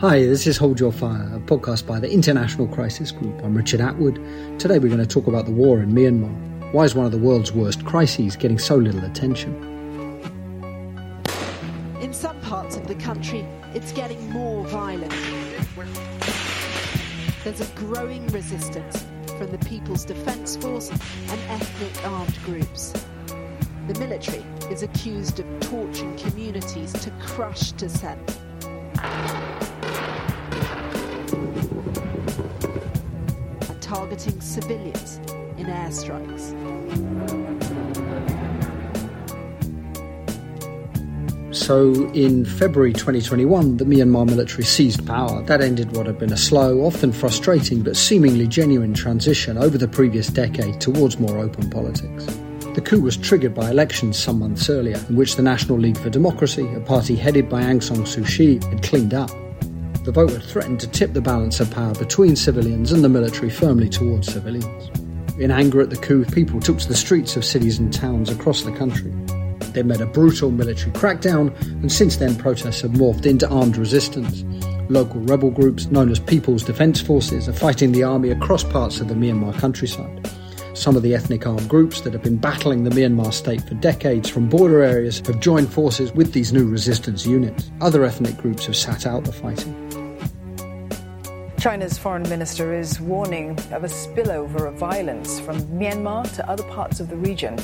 Hi, this is Hold Your Fire, a podcast by the International Crisis Group. I'm Richard Atwood. Today we're going to talk about the war in Myanmar. Why is one of the world's worst crises getting so little attention? In some parts of the country, it's getting more violent. There's a growing resistance from the People's Defence Force and ethnic armed groups. The military is accused of torturing communities to crush dissent. Targeting civilians in airstrikes. So, in February 2021, the Myanmar military seized power. That ended what had been a slow, often frustrating, but seemingly genuine transition over the previous decade towards more open politics. The coup was triggered by elections some months earlier, in which the National League for Democracy, a party headed by Aung San Suu Kyi, had cleaned up. The vote had threatened to tip the balance of power between civilians and the military firmly towards civilians. In anger at the coup, people took to the streets of cities and towns across the country. They met a brutal military crackdown, and since then protests have morphed into armed resistance. Local rebel groups known as People's Defence Forces are fighting the army across parts of the Myanmar countryside. Some of the ethnic armed groups that have been battling the Myanmar state for decades from border areas have joined forces with these new resistance units. Other ethnic groups have sat out the fighting. China's foreign minister is warning of a spillover of violence from Myanmar to other parts of the region.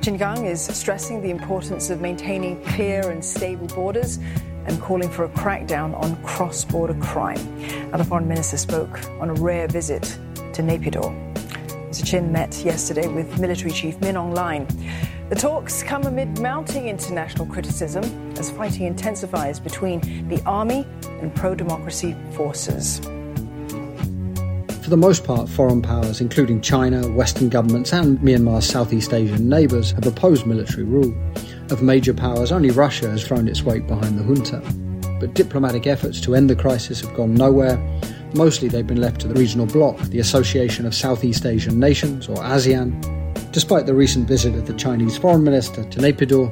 Qin Gang is stressing the importance of maintaining clear and stable borders and calling for a crackdown on cross border crime. Now, the foreign minister spoke on a rare visit to Naypyidaw. Mr. Qin met yesterday with military chief Min Aung Hlaing. The talks come amid mounting international criticism as fighting intensifies between the army and pro democracy forces. For the most part, foreign powers, including China, Western governments, and Myanmar's Southeast Asian neighbours, have opposed military rule. Of major powers, only Russia has thrown its weight behind the junta. But diplomatic efforts to end the crisis have gone nowhere. Mostly they've been left to the regional bloc, the Association of Southeast Asian Nations, or ASEAN. Despite the recent visit of the Chinese foreign minister to Naypyidaw,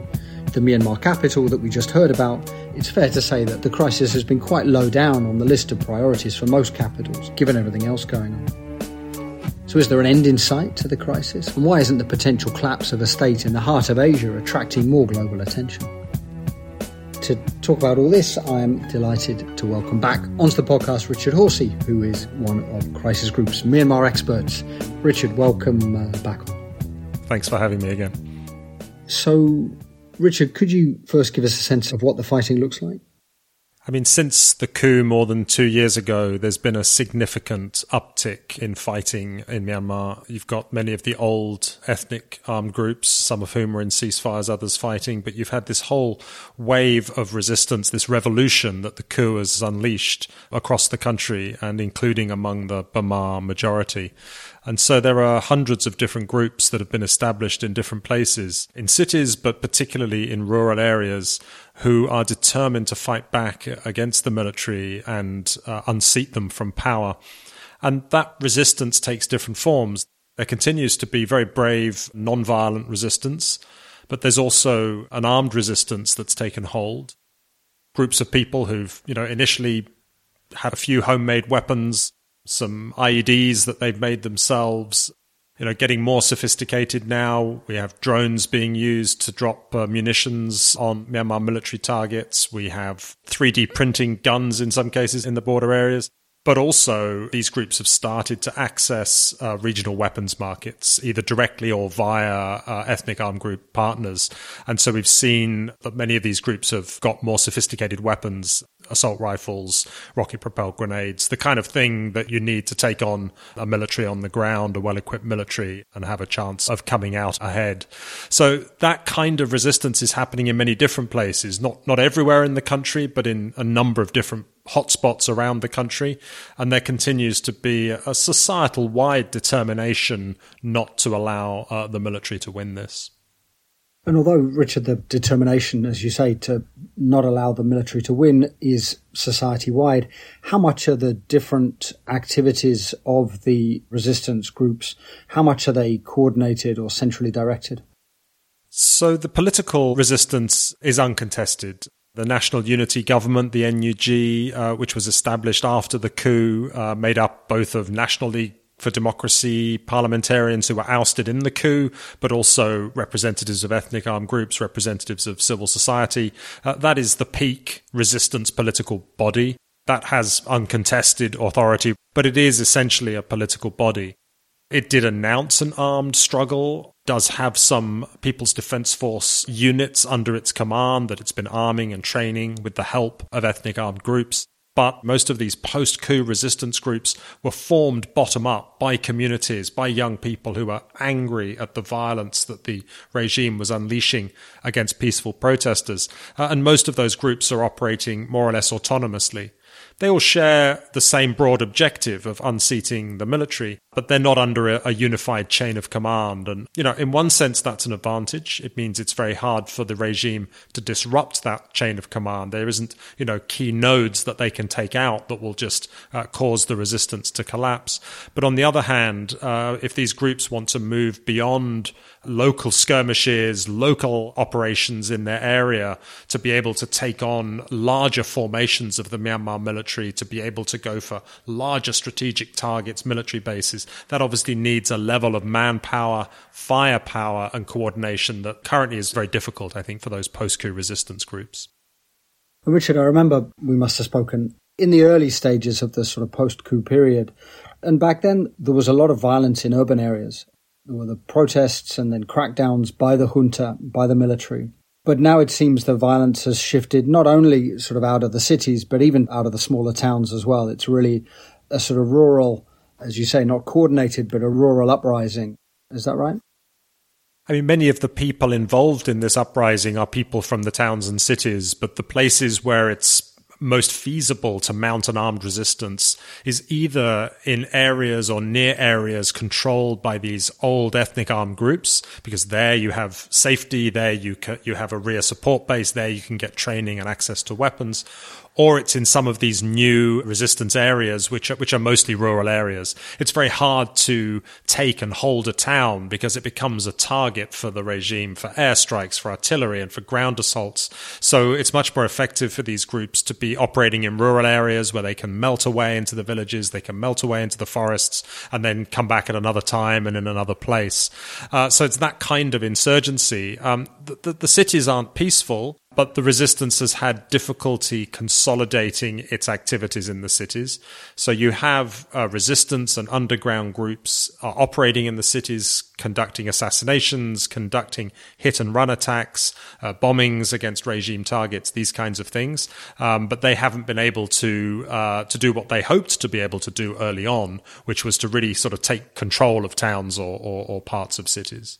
the Myanmar capital that we just heard about, it's fair to say that the crisis has been quite low down on the list of priorities for most capitals, given everything else going on. So, is there an end in sight to the crisis? And why isn't the potential collapse of a state in the heart of Asia attracting more global attention? To talk about all this, I am delighted to welcome back onto the podcast Richard Horsey, who is one of Crisis Group's Myanmar experts. Richard, welcome uh, back Thanks for having me again. So, Richard, could you first give us a sense of what the fighting looks like? I mean, since the coup more than two years ago, there's been a significant uptick in fighting in Myanmar. You've got many of the old ethnic armed groups, some of whom are in ceasefires, others fighting, but you've had this whole wave of resistance, this revolution that the coup has unleashed across the country and including among the Bamar majority. And so there are hundreds of different groups that have been established in different places, in cities, but particularly in rural areas, who are determined to fight back against the military and uh, unseat them from power. And that resistance takes different forms. There continues to be very brave, non-violent resistance, but there's also an armed resistance that's taken hold. Groups of people who've, you know, initially had a few homemade weapons some IEDs that they've made themselves. You know, getting more sophisticated now. We have drones being used to drop uh, munitions on Myanmar military targets. We have 3D printing guns in some cases in the border areas. But also, these groups have started to access uh, regional weapons markets, either directly or via uh, ethnic armed group partners. And so we've seen that many of these groups have got more sophisticated weapons assault rifles, rocket propelled grenades, the kind of thing that you need to take on a military on the ground, a well equipped military, and have a chance of coming out ahead. So that kind of resistance is happening in many different places, not, not everywhere in the country, but in a number of different hotspots around the country. And there continues to be a societal wide determination not to allow uh, the military to win this. And although, Richard, the determination, as you say, to not allow the military to win is society wide, how much are the different activities of the resistance groups, how much are they coordinated or centrally directed? So the political resistance is uncontested. The National Unity Government, the NUG, uh, which was established after the coup, uh, made up both of National League for democracy parliamentarians who were ousted in the coup, but also representatives of ethnic armed groups, representatives of civil society. Uh, that is the peak resistance political body. That has uncontested authority, but it is essentially a political body. It did announce an armed struggle, does have some People's Defense Force units under its command that it's been arming and training with the help of ethnic armed groups. But most of these post coup resistance groups were formed bottom up by communities, by young people who were angry at the violence that the regime was unleashing against peaceful protesters. Uh, and most of those groups are operating more or less autonomously. They all share the same broad objective of unseating the military, but they're not under a, a, unified chain of command. And, you know, in one sense, that's an advantage. It means it's very hard for the regime to disrupt that chain of command. There isn't, you know, key nodes that they can take out that will just uh, cause the resistance to collapse. But on the other hand, uh, if these groups want to move beyond local skirmishes, local operations in their area to be able to take on larger formations of the Myanmar military, to be able to go for larger strategic targets, military bases. That obviously needs a level of manpower, firepower, and coordination that currently is very difficult, I think, for those post coup resistance groups. Richard, I remember we must have spoken in the early stages of the sort of post coup period. And back then, there was a lot of violence in urban areas. There were the protests and then crackdowns by the junta, by the military. But now it seems the violence has shifted not only sort of out of the cities, but even out of the smaller towns as well. It's really a sort of rural, as you say, not coordinated, but a rural uprising. Is that right? I mean, many of the people involved in this uprising are people from the towns and cities, but the places where it's most feasible to mount an armed resistance is either in areas or near areas controlled by these old ethnic armed groups, because there you have safety, there you you have a rear support base, there you can get training and access to weapons, or it's in some of these new resistance areas, which are, which are mostly rural areas. It's very hard to take and hold a town because it becomes a target for the regime for airstrikes, for artillery, and for ground assaults. So it's much more effective for these groups to be operating in rural areas where they can melt away into the villages, they can melt away into the forests, and then come back at another time and in another place. Uh, so it's that kind of insurgency. Um, the, the, the cities aren't peaceful but the resistance has had difficulty consolidating its activities in the cities. So you have uh, resistance and underground groups operating in the cities, conducting assassinations, conducting hit and run attacks, uh, bombings against regime targets, these kinds of things. Um, but they haven't been able to uh, to do what they hoped to be able to do early on, which was to really sort of take control of towns or, or, or parts of cities.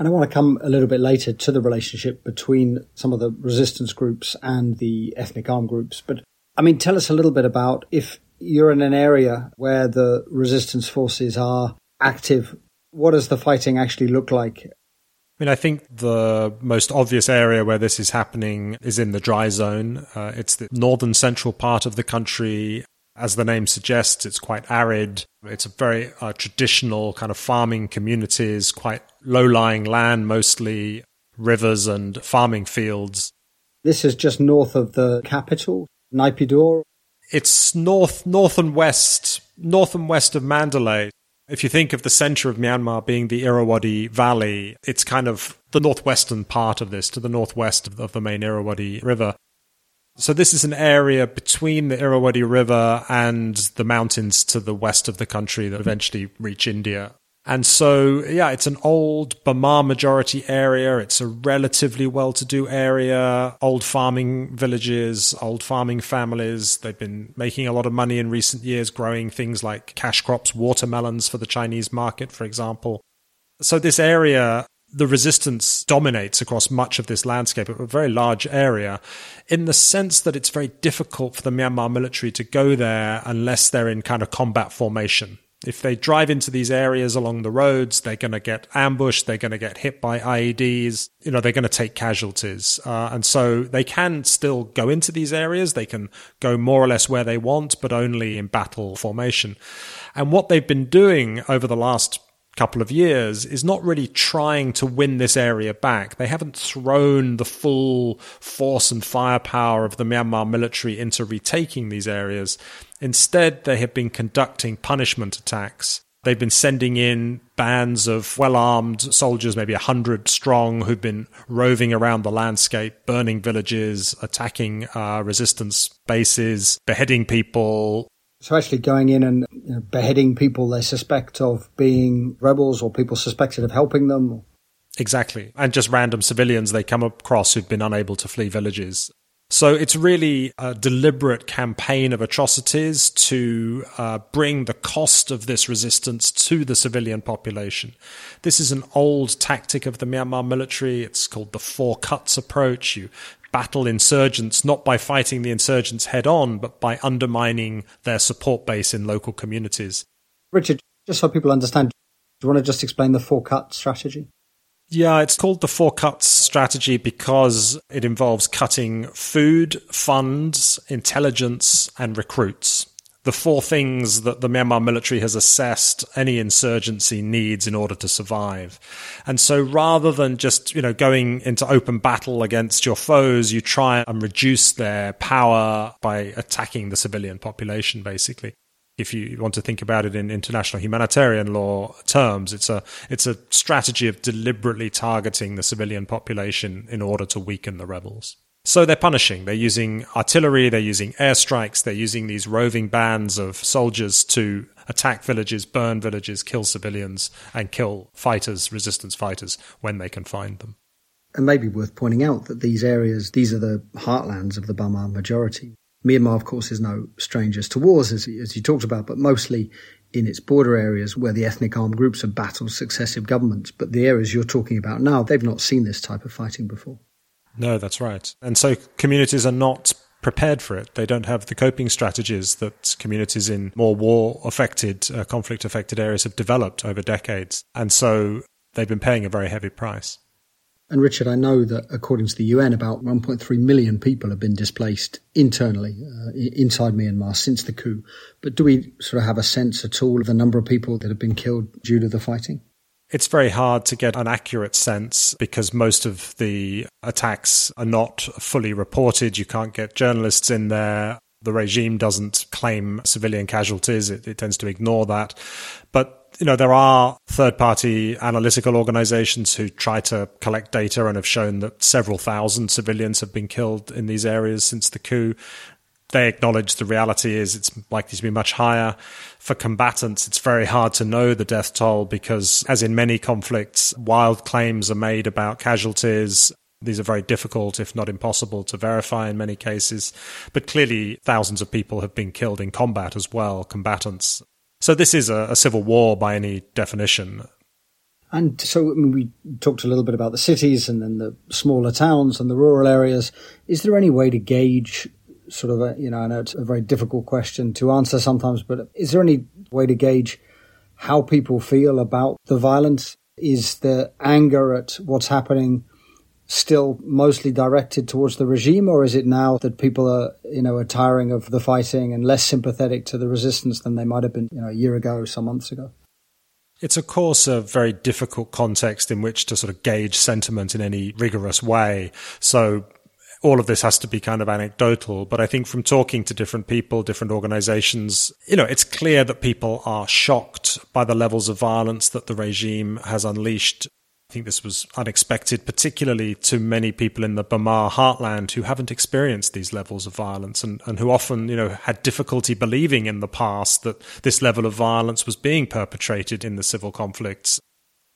And I want to come a little bit later to the relationship between some of the resistance groups and the ethnic armed groups. But I mean, tell us a little bit about if you're in an area where the resistance forces are active, what does the fighting actually look like? I mean, I think the most obvious area where this is happening is in the dry zone. Uh, it's the northern central part of the country. As the name suggests, it's quite arid. It's a very uh, traditional kind of farming communities, quite low lying land, mostly rivers and farming fields. This is just north of the capital, Naypyidaw. It's north, north and west, north and west of Mandalay. If you think of the center of Myanmar being the Irrawaddy Valley, it's kind of the northwestern part of this, to the northwest of, of the main Irrawaddy River. So this is an area between the Irrawaddy River and the mountains to the west of the country that eventually reach India. And so, yeah, it's an old Bamar majority area. It's a relatively well to do area, old farming villages, old farming families. They've been making a lot of money in recent years, growing things like cash crops, watermelons for the Chinese market, for example. So this area the resistance dominates across much of this landscape, a very large area, in the sense that it's very difficult for the Myanmar military to go there unless they're in kind of combat formation. If they drive into these areas along the roads, they're going to get ambushed. They're going to get hit by IEDs. You know, they're going to take casualties. Uh, and so they can still go into these areas. They can go more or less where they want, but only in battle formation. And what they've been doing over the last couple of years is not really trying to win this area back. They haven't thrown the full force and firepower of the Myanmar military into retaking these areas. Instead, they have been conducting punishment attacks. They've been sending in bands of well armed soldiers, maybe a hundred strong, who've been roving around the landscape, burning villages, attacking uh, resistance bases, beheading people, so actually going in and you know, beheading people they suspect of being rebels or people suspected of helping them. Exactly. And just random civilians they come across who've been unable to flee villages. So it's really a deliberate campaign of atrocities to uh, bring the cost of this resistance to the civilian population. This is an old tactic of the Myanmar military. It's called the four cuts approach. You battle insurgents not by fighting the insurgents head on, but by undermining their support base in local communities. Richard, just so people understand, do you want to just explain the four cut strategy? Yeah, it's called the four cuts strategy because it involves cutting food, funds, intelligence, and recruits the four things that the Myanmar military has assessed any insurgency needs in order to survive. And so rather than just, you know, going into open battle against your foes, you try and reduce their power by attacking the civilian population, basically. If you want to think about it in international humanitarian law terms, it's a it's a strategy of deliberately targeting the civilian population in order to weaken the rebels. So they're punishing. They're using artillery, they're using airstrikes, they're using these roving bands of soldiers to attack villages, burn villages, kill civilians, and kill fighters, resistance fighters, when they can find them. And maybe worth pointing out that these areas, these are the heartlands of the Bamar majority. Myanmar, of course, is no strangers to wars, as, as you talked about, but mostly in its border areas where the ethnic armed groups have battled successive governments. But the areas you're talking about now, they've not seen this type of fighting before. No, that's right. And so communities are not prepared for it. They don't have the coping strategies that communities in more war affected, uh, conflict affected areas have developed over decades. And so they've been paying a very heavy price. And Richard, I know that according to the UN, about 1.3 million people have been displaced internally uh, inside Myanmar since the coup. But do we sort of have a sense at all of the number of people that have been killed due to the fighting? It's very hard to get an accurate sense because most of the attacks are not fully reported. You can't get journalists in there. The regime doesn't claim civilian casualties. It, it tends to ignore that. But you know, there are third party analytical organizations who try to collect data and have shown that several thousand civilians have been killed in these areas since the coup they acknowledge the reality is it's likely to be much higher. For combatants, it's very hard to know the death toll because, as in many conflicts, wild claims are made about casualties. These are very difficult, if not impossible, to verify in many cases. But clearly, thousands of people have been killed in combat as well, combatants. So this is a, a civil war by any definition. And so I mean, we talked a little bit about the cities and then the smaller towns and the rural areas. Is there any way to gauge sort of a, you know, I know it's a very difficult question to answer sometimes, but is there any way to gauge how people feel about the violence? Is the anger at what's happening still mostly directed towards the regime, or is it now that people are, you know, are tiring of the fighting and less sympathetic to the resistance than they might have been, you know, a year ago, some months ago? It's, of course, a very difficult context in which to sort of gauge sentiment in any rigorous way. So all of this has to be kind of anecdotal, but I think from talking to different people, different organizations, you know, it's clear that people are shocked by the levels of violence that the regime has unleashed. I think this was unexpected, particularly to many people in the Bamar heartland who haven't experienced these levels of violence and, and who often, you know, had difficulty believing in the past that this level of violence was being perpetrated in the civil conflicts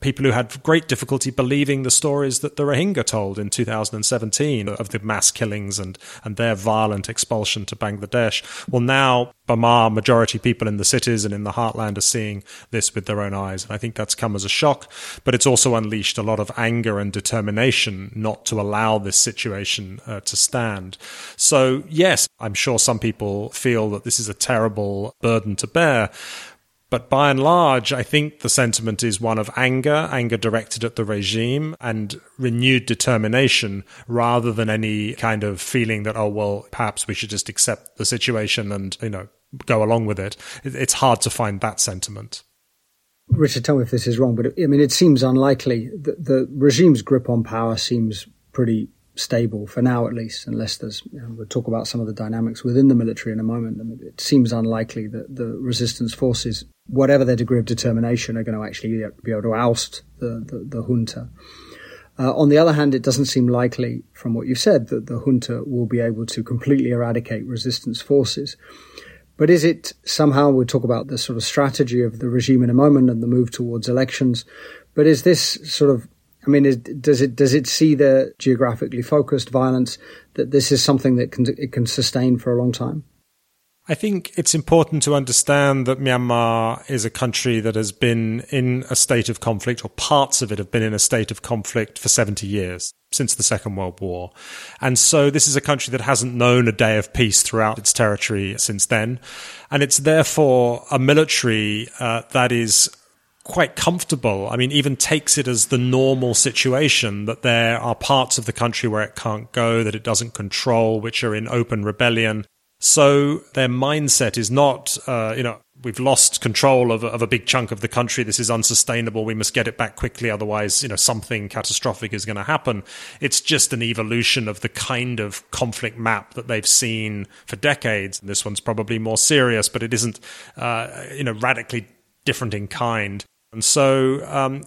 people who had great difficulty believing the stories that the Rohingya told in 2017 of the mass killings and, and their violent expulsion to Bangladesh. Well, now Bamar majority people in the cities and in the heartland are seeing this with their own eyes. And I think that's come as a shock, but it's also unleashed a lot of anger and determination not to allow this situation uh, to stand. So yes, I'm sure some people feel that this is a terrible burden to bear. But by and large, I think the sentiment is one of anger, anger directed at the regime and renewed determination rather than any kind of feeling that, oh, well, perhaps we should just accept the situation and, you know, go along with it. It's hard to find that sentiment. Richard, tell me if this is wrong, but I mean, it seems unlikely. The, the regime's grip on power seems pretty stable for now, at least, unless there's, you know, we'll talk about some of the dynamics within the military in a moment. I mean, it seems unlikely that the resistance forces, whatever their degree of determination, are going to actually be able to oust the, the, the junta. Uh, on the other hand, it doesn't seem likely, from what you said, that the junta will be able to completely eradicate resistance forces. But is it somehow, we'll talk about the sort of strategy of the regime in a moment and the move towards elections, but is this sort of I mean, is, does it does it see the geographically focused violence that this is something that can it can sustain for a long time? I think it's important to understand that Myanmar is a country that has been in a state of conflict, or parts of it have been in a state of conflict for 70 years, since the Second World War. And so this is a country that hasn't known a day of peace throughout its territory since then. And it's therefore a military uh, that is quite comfortable. I mean, even takes it as the normal situation that there are parts of the country where it can't go, that it doesn't control, which are in open rebellion. So their mindset is not, uh, you know, we've lost control of, of a big chunk of the country. This is unsustainable. We must get it back quickly. Otherwise, you know, something catastrophic is going to happen. It's just an evolution of the kind of conflict map that they've seen for decades. This one's probably more serious, but it isn't, uh, you know, radically different in kind. And so, um,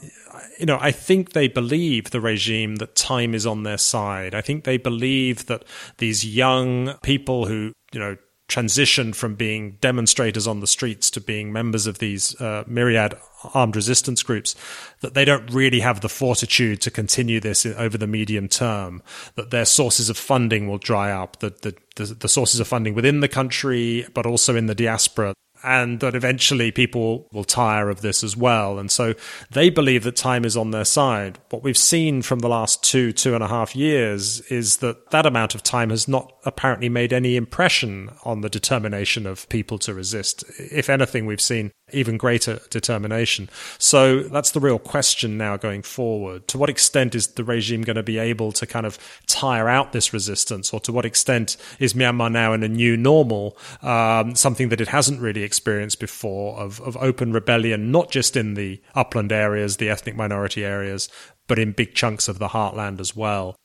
you know, I think they believe the regime that time is on their side. I think they believe that these young people who you know, transitioned from being demonstrators on the streets to being members of these uh, myriad armed resistance groups, that they don't really have the fortitude to continue this over the medium term, that their sources of funding will dry up, that the, the, the sources of funding within the country, but also in the diaspora, and that eventually people will tire of this as well. And so they believe that time is on their side. What we've seen from the last two, two and a half years is that that amount of time has not apparently made any impression on the determination of people to resist. If anything, we've seen even greater determination. So that's the real question now going forward. To what extent is the regime going to be able to kind of tire out this resistance, or to what extent is Myanmar now in a new normal, um, something that it hasn't really experienced before of, of open rebellion, not just in the upland areas, the ethnic minority areas, but in big chunks of the heartland as well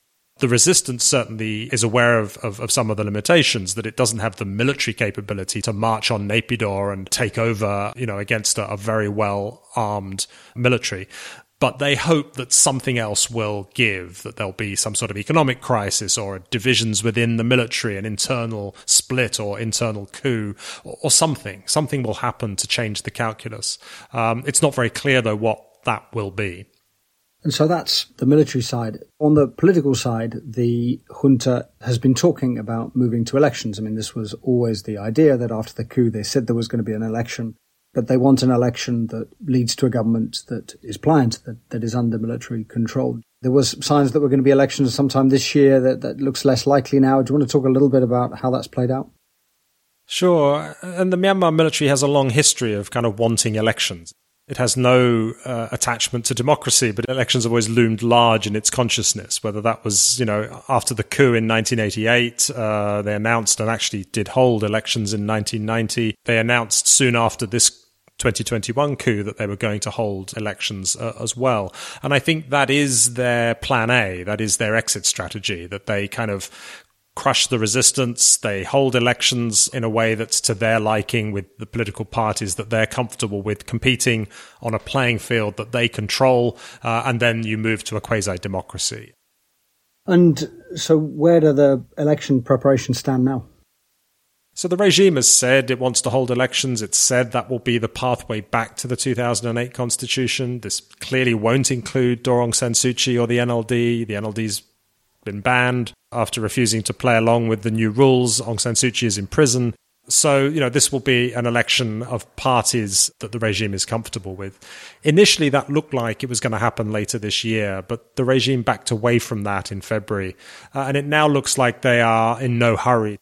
the resistance certainly is aware of, of, of, some of the limitations that it doesn't have the military capability to march on Naypyidaw and take over, you know, against a, a very well armed military. But they hope that something else will give, that there'll be some sort of economic crisis or divisions within the military, an internal split or internal coup or, or something. Something will happen to change the calculus. Um, it's not very clear, though, what that will be. And so that's the military side. On the political side, the junta has been talking about moving to elections. I mean, this was always the idea that after the coup, they said there was going to be an election, but they want an election that leads to a government that is pliant, that, that is under military control. There was signs that were going to be elections sometime this year that, that looks less likely now. Do you want to talk a little bit about how that's played out? Sure. And the Myanmar military has a long history of kind of wanting elections. It has no uh, attachment to democracy, but elections have always loomed large in its consciousness. Whether that was, you know, after the coup in 1988, uh, they announced and actually did hold elections in 1990. They announced soon after this 2021 coup that they were going to hold elections uh, as well. And I think that is their plan A. That is their exit strategy that they kind of crush the resistance. They hold elections in a way that's to their liking with the political parties that they're comfortable with competing on a playing field that they control. Uh, and then you move to a quasi democracy. And so, where do the election preparations stand now? So the regime has said it wants to hold elections. It's said that will be the pathway back to the 2008 constitution. This clearly won't include Dorong Aung San or the NLD. The NLD's been banned after refusing to play along with the new rules. Aung San Suu Kyi is in prison. So, you know, this will be an election of parties that the regime is comfortable with. Initially, that looked like it was going to happen later this year, but the regime backed away from that in February. Uh, and it now looks like they are in no hurry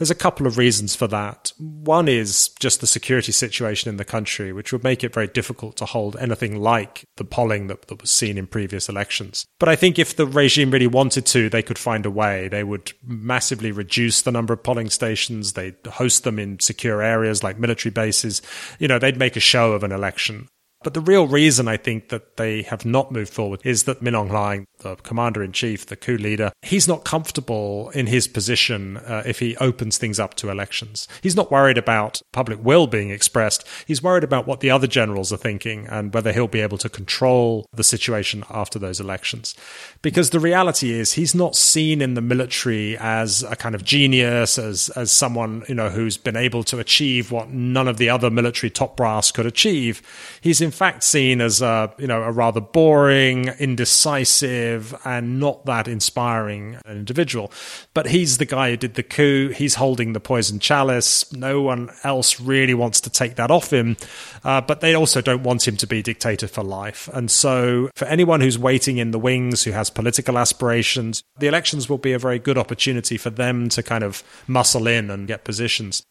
there's a couple of reasons for that. One is just the security situation in the country, which would make it very difficult to hold anything like the polling that, that, was seen in previous elections. But I think if the regime really wanted to, they could find a way. They would massively reduce the number of polling stations. They'd host them in secure areas like military bases. You know, they'd make a show of an election. But the real reason I think that they have not moved forward is that Min Aung Hlaing, the commander in chief, the coup leader, he's not comfortable in his position uh, if he opens things up to elections. He's not worried about public will being expressed. He's worried about what the other generals are thinking and whether he'll be able to control the situation after those elections. Because the reality is he's not seen in the military as a kind of genius, as, as someone, you know, who's been able to achieve what none of the other military top brass could achieve. He's in fact seen as a, you know, a rather boring, indecisive, and not that inspiring individual. But he's the guy who did the coup. He's holding the poison chalice. No one else really wants to take that off him. Uh, but they also don't want him to be dictator for life. And so for anyone who's waiting in the wings, who has political aspirations, the elections will be a very good opportunity for them to kind of muscle in and get positions.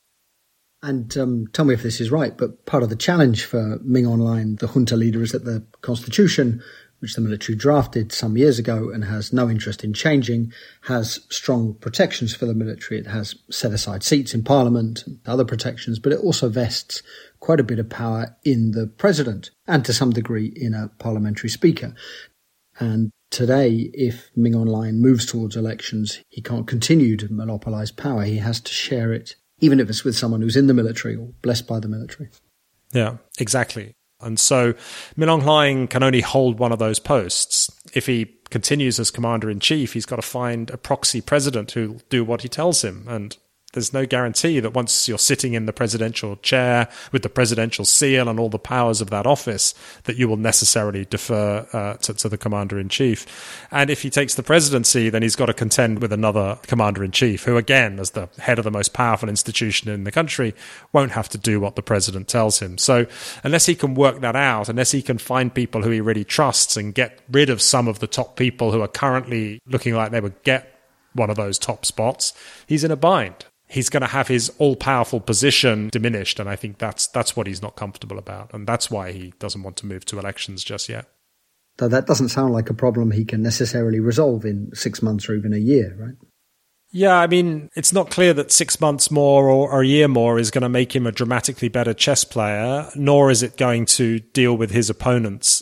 And um, tell me if this is right, but part of the challenge for Min Aung Hlaing, the junta leader, is that the constitution, which the military drafted some years ago and has no interest in changing, has strong protections for the military. It has set aside seats in parliament and other protections, but it also vests quite a bit of power in the president and to some degree in a parliamentary speaker. And today, if Min Aung Hlaing moves towards elections, he can't continue to monopolize power. He has to share it even if it's with someone who's in the military or blessed by the military. Yeah, exactly. And so Min Aung Hlaing can only hold one of those posts. If he continues as commander in chief, he's got to find a proxy president who'll do what he tells him. And there's no guarantee that once you're sitting in the presidential chair with the presidential seal and all the powers of that office, that you will necessarily defer uh, to, to, the commander in chief. And if he takes the presidency, then he's got to contend with another commander in chief, who, again, as the head of the most powerful institution in the country, won't have to do what the president tells him. So, unless he can work that out, unless he can find people who he really trusts and get rid of some of the top people who are currently looking like they would get one of those top spots, he's in a bind he's going to have his all-powerful position diminished, and I think that's that's what he's not comfortable about, and that's why he doesn't want to move to elections just yet. Though that doesn't sound like a problem he can necessarily resolve in six months or even a year, right? Yeah, I mean, it's not clear that six months more or, or, a year more is going to make him a dramatically better chess player, nor is it going to deal with his opponents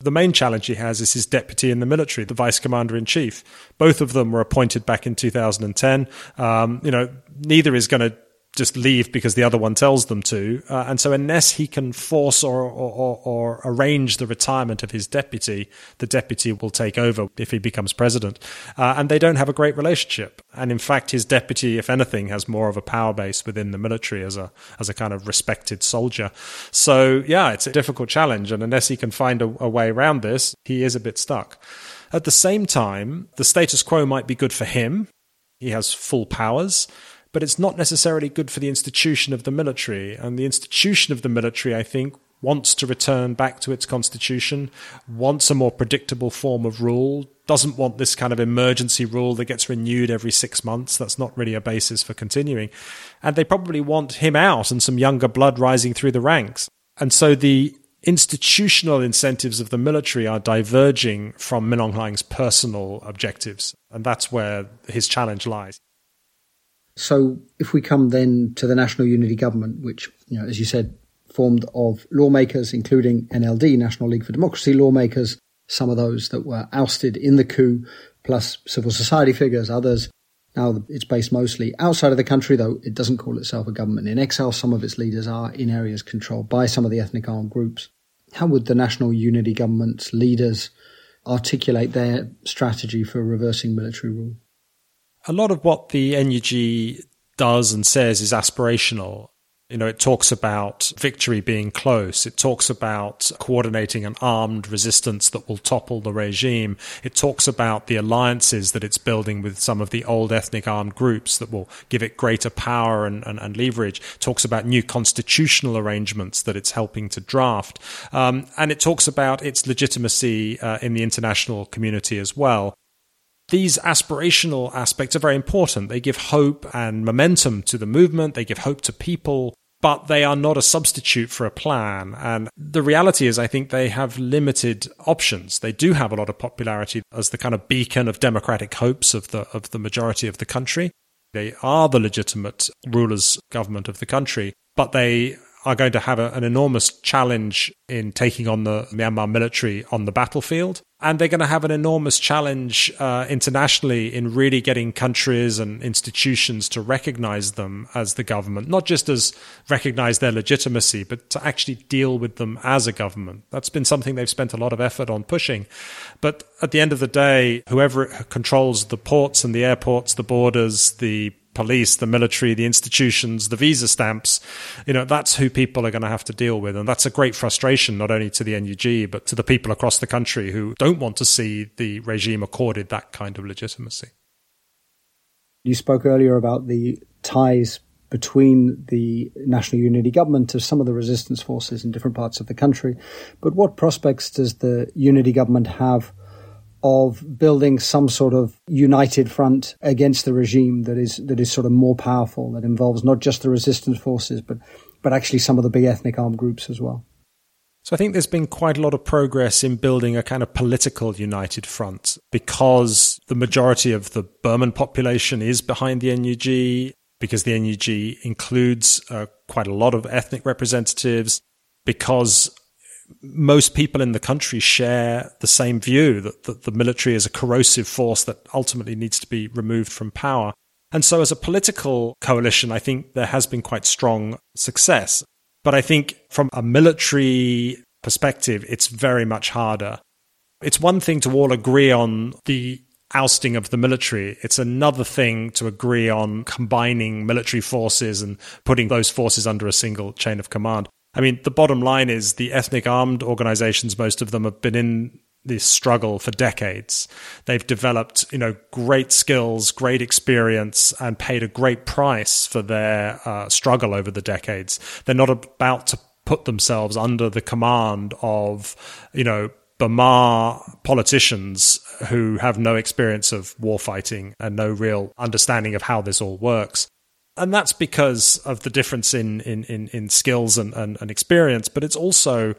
the main challenge he has is his deputy in the military, the vice commander in chief. Both of them were appointed back in 2010. Um, you know, neither is going to just leave because the other one tells them to. Uh, and so, unless he can force or, or, or, arrange the retirement of his deputy, the deputy will take over if he becomes president. Uh, and they don't have a great relationship. And in fact, his deputy, if anything, has more of a power base within the military as a as a kind of respected soldier. So, yeah, it's a difficult challenge. And unless he can find a, a way around this, he is a bit stuck. At the same time, the status quo might be good for him. He has full powers but it's not necessarily good for the institution of the military. And the institution of the military, I think, wants to return back to its constitution, wants a more predictable form of rule, doesn't want this kind of emergency rule that gets renewed every six months. That's not really a basis for continuing. And they probably want him out and some younger blood rising through the ranks. And so the institutional incentives of the military are diverging from Min Aung Hlaing's personal objectives. And that's where his challenge lies. So if we come then to the National Unity Government, which, you know, as you said, formed of lawmakers, including NLD, National League for Democracy lawmakers, some of those that were ousted in the coup, plus civil society figures, others. Now it's based mostly outside of the country, though it doesn't call itself a government in exile. Some of its leaders are in areas controlled by some of the ethnic armed groups. How would the National Unity Government's leaders articulate their strategy for reversing military rule? A lot of what the NUG does and says is aspirational. You know, it talks about victory being close. It talks about coordinating an armed resistance that will topple the regime. It talks about the alliances that it's building with some of the old ethnic armed groups that will give it greater power and, and, and leverage. It talks about new constitutional arrangements that it's helping to draft. Um, and it talks about its legitimacy uh, in the international community as well these aspirational aspects are very important. They give hope and momentum to the movement. They give hope to people, but they are not a substitute for a plan. And the reality is, I think they have limited options. They do have a lot of popularity as the kind of beacon of democratic hopes of the, of the majority of the country. They are the legitimate rulers government of the country, but they are going to have a, an enormous challenge in taking on the Myanmar military on the battlefield. And they're going to have an enormous challenge uh, internationally in really getting countries and institutions to recognize them as the government, not just as recognize their legitimacy, but to actually deal with them as a government. That's been something they've spent a lot of effort on pushing. But at the end of the day, whoever controls the ports and the airports, the borders, the police, the military, the institutions, the visa stamps, you know, that's who people are going to have to deal with. And that's a great frustration, not only to the NUG, but to the people across the country who don't want to see the regime accorded that kind of legitimacy. You spoke earlier about the ties between the National Unity Government of some of the resistance forces in different parts of the country. But what prospects does the Unity Government have of building some sort of united front against the regime that is that is sort of more powerful that involves not just the resistance forces but but actually some of the big ethnic armed groups as well. So I think there's been quite a lot of progress in building a kind of political united front because the majority of the Burman population is behind the NUG because the NUG includes uh, quite a lot of ethnic representatives because most people in the country share the same view that, that the military is a corrosive force that ultimately needs to be removed from power. And so, as a political coalition, I think there has been quite strong success. But I think from a military perspective, it's very much harder. It's one thing to all agree on the ousting of the military. It's another thing to agree on combining military forces and putting those forces under a single chain of command. I mean, the bottom line is the ethnic armed organizations, most of them have been in this struggle for decades. They've developed, you know, great skills, great experience, and paid a great price for their uh, struggle over the decades. They're not about to put themselves under the command of, you know, Bamar politicians who have no experience of war fighting and no real understanding of how this all works and that's because of the difference in in in, in skills and, and, and experience, but it's also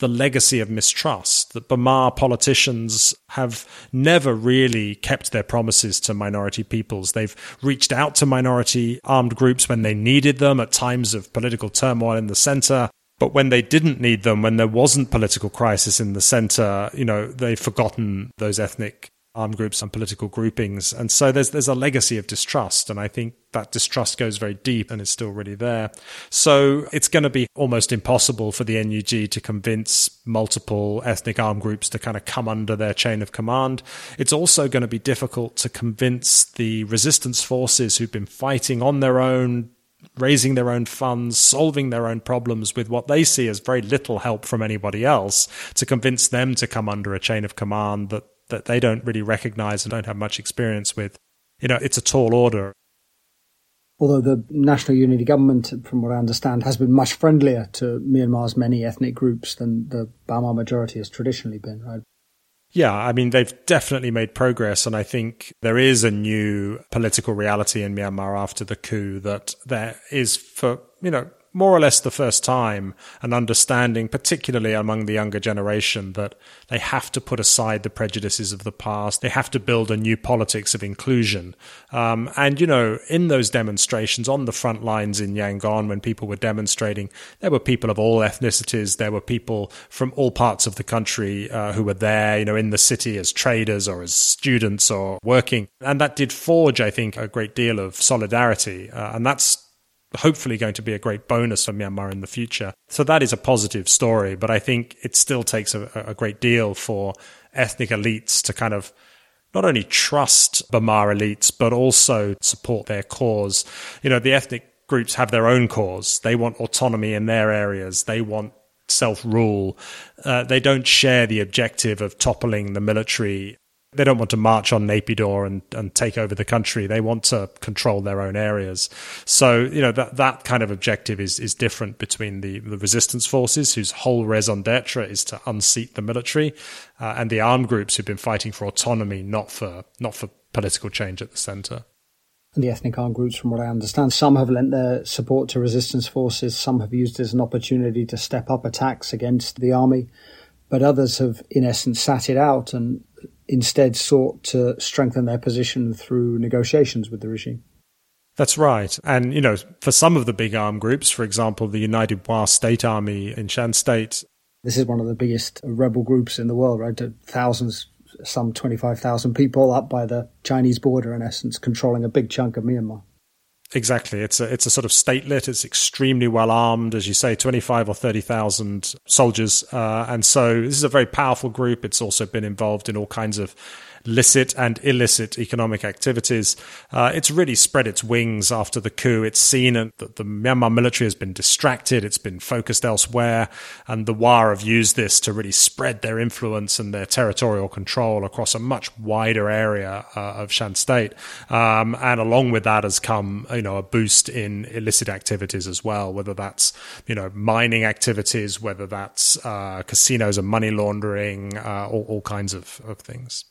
the legacy of mistrust that Bamar politicians have never really kept their promises to minority peoples. They've reached out to minority armed groups when they needed them at times of political turmoil in the center. But when they didn't need them, when there wasn't political crisis in the center, you know, they've forgotten those ethnic armed groups and political groupings. And so there's there's a legacy of distrust. And I think that distrust goes very deep and is still really there. So it's going to be almost impossible for the NUG to convince multiple ethnic armed groups to kind of come under their chain of command. It's also going to be difficult to convince the resistance forces who've been fighting on their own, raising their own funds, solving their own problems with what they see as very little help from anybody else, to convince them to come under a chain of command that that they don't really recognize and don't have much experience with. You know, it's a tall order. Although the National Unity Government, from what I understand, has been much friendlier to Myanmar's many ethnic groups than the Bamar majority has traditionally been, right? Yeah, I mean, they've definitely made progress. And I think there is a new political reality in Myanmar after the coup that there is for, you know, more or less the first time an understanding, particularly among the younger generation, that they have to put aside the prejudices of the past. They have to build a new politics of inclusion. Um, and, you know, in those demonstrations on the front lines in Yangon, when people were demonstrating, there were people of all ethnicities. There were people from all parts of the country uh, who were there, you know, in the city as traders or as students or working. And that did forge, I think, a great deal of solidarity. Uh, and that's hopefully going to be a great bonus for Myanmar in the future. So that is a positive story, but I think it still takes a, a great deal for ethnic elites to kind of not only trust Bamar elites, but also support their cause. You know, the ethnic groups have their own cause. They want autonomy in their areas. They want self rule. Uh, they don't share the objective of toppling the military they don't want to march on Naypyidaw and, and take over the country. They want to control their own areas. So, you know, that, that kind of objective is, is different between the, the resistance forces, whose whole raison d'etre is to unseat the military, uh, and the armed groups who've been fighting for autonomy, not for, not for political change at the center. And the ethnic armed groups, from what I understand, some have lent their support to resistance forces, some have used it as an opportunity to step up attacks against the army, but others have, in essence, sat it out and instead sought to strengthen their position through negotiations with the regime. That's right. And, you know, for some of the big armed groups, for example, the United Wa State Army in Shan State. This is one of the biggest rebel groups in the world, right? Thousands, some 25,000 people up by the Chinese border, in essence, controlling a big chunk of Myanmar. Exactly. It's a, it's a sort of statelet. It's extremely well armed, as you say, 25 or 30,000 soldiers. Uh, and so this is a very powerful group. It's also been involved in all kinds of licit and illicit economic activities. Uh, it's really spread its wings after the coup. It's seen that the Myanmar military has been distracted. It's been focused elsewhere. And the Wa have used this to really spread their influence and their territorial control across a much wider area uh, of Shan State. Um, and along with that has come, you know, a boost in illicit activities as well, whether that's, you know, mining activities, whether that's uh, casinos and money laundering, uh, all, all kinds of, of things.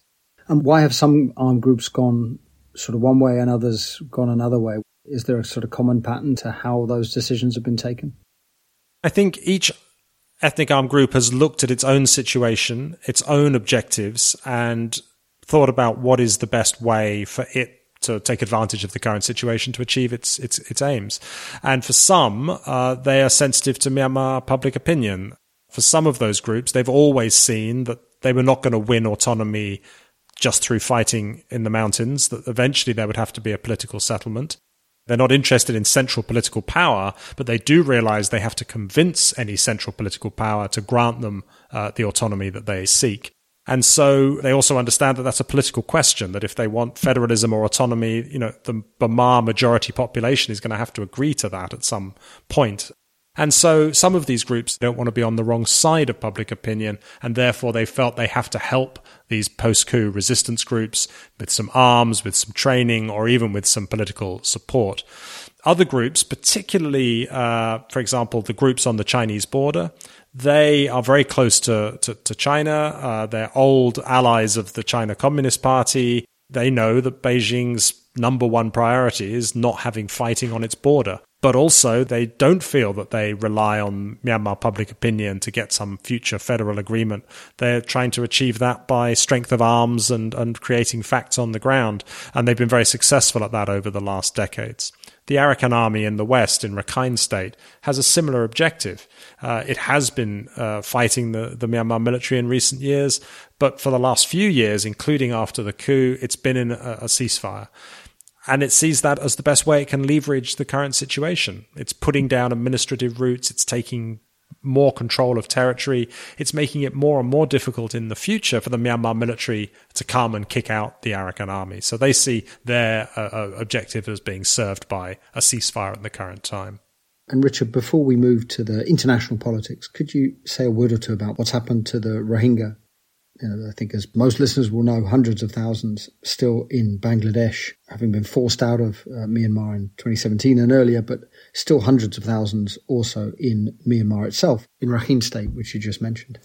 And why have some armed groups gone sort of one way and others gone another way? Is there a sort of common pattern to how those decisions have been taken? I think each ethnic armed group has looked at its own situation, its own objectives, and thought about what is the best way for it to take advantage of the current situation to achieve its its, its aims. And for some, uh, they are sensitive to Myanmar public opinion. For some of those groups, they've always seen that they were not going to win autonomy just through fighting in the mountains, that eventually there would have to be a political settlement. They're not interested in central political power, but they do realize they have to convince any central political power to grant them uh, the autonomy that they seek. And so they also understand that that's a political question, that if they want federalism or autonomy, you know, the Bamar majority population is going to have to agree to that at some point. And so some of these groups don't want to be on the wrong side of public opinion, and therefore they felt they have to help these post coup resistance groups with some arms, with some training, or even with some political support. Other groups, particularly, uh, for example, the groups on the Chinese border, they are very close to, to, to China. Uh, they're old allies of the China Communist Party. They know that Beijing's number one priority is not having fighting on its border but also they don't feel that they rely on Myanmar public opinion to get some future federal agreement. They're trying to achieve that by strength of arms and, and creating facts on the ground. And they've been very successful at that over the last decades. The Arakan army in the west, in Rakhine state, has a similar objective. Uh, it has been uh, fighting the, the Myanmar military in recent years, but for the last few years, including after the coup, it's been in a, a ceasefire and it sees that as the best way it can leverage the current situation. It's putting down administrative roots, it's taking more control of territory, it's making it more and more difficult in the future for the Myanmar military to come and kick out the Arakan army. So they see their uh, uh, objective as being served by a ceasefire at the current time. And Richard, before we move to the international politics, could you say a word or two about what's happened to the Rohingya you know, I think, as most listeners will know, hundreds of thousands still in Bangladesh, having been forced out of uh, Myanmar in 2017 and earlier, but still hundreds of thousands also in Myanmar itself, in Rakhine State, which you just mentioned.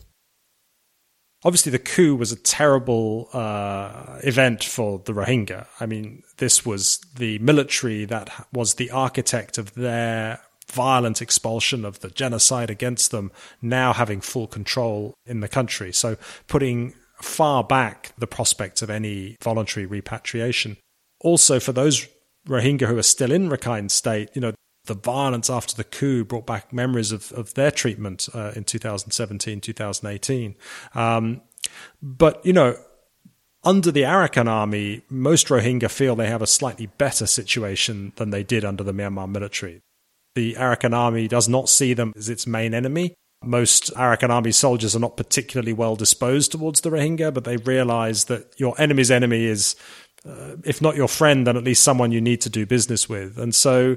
Obviously, the coup was a terrible uh, event for the Rohingya. I mean, this was the military that was the architect of their violent expulsion of the genocide against them now having full control in the country. So putting far back the prospect of any voluntary repatriation. Also, for those Rohingya who are still in Rakhine State, you know, the violence after the coup brought back memories of, of their treatment uh, in 2017, 2018. Um, but, you know, under the Arakan army, most Rohingya feel they have a slightly better situation than they did under the Myanmar military. The Arakan army does not see them as its main enemy. Most Arakan army soldiers are not particularly well disposed towards the Rohingya, but they realize that your enemy's enemy is, uh, if not your friend, then at least someone you need to do business with. And so,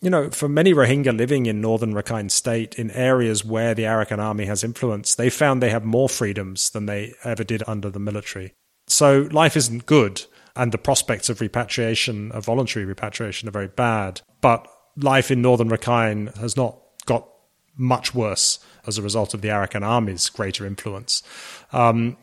you know, for many Rohingya living in northern Rakhine state, in areas where the Arakan army has influence, they found they have more freedoms than they ever did under the military. So life isn't good, and the prospects of repatriation, of voluntary repatriation, are very bad. But life in northern Rakhine has not got much worse as a result of the Arakan army's greater influence. Um,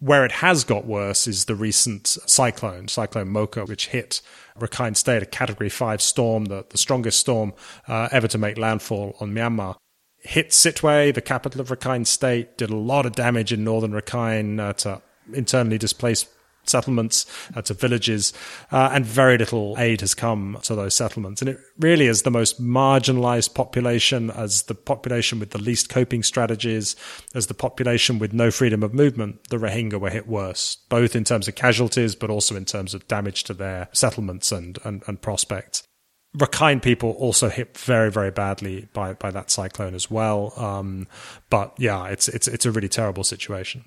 where it has got worse is the recent cyclone, Cyclone Mocha, which hit Rakhine State, a Category 5 storm, the, the strongest storm uh, ever to make landfall on Myanmar. Hit Sittwe, the capital of Rakhine State, did a lot of damage in northern Rakhine uh, to internally displaced settlements, uh, to villages, uh, and very little aid has come to those settlements. And it really is the most marginalized population, as the population with the least coping strategies, as the population with no freedom of movement. The Rohingya were hit worse, both in terms of casualties, but also in terms of damage to their settlements and, and, and prospects. Rakhine people also hit very, very badly by, by that cyclone as well. Um, but yeah, it's it's it's a really terrible situation.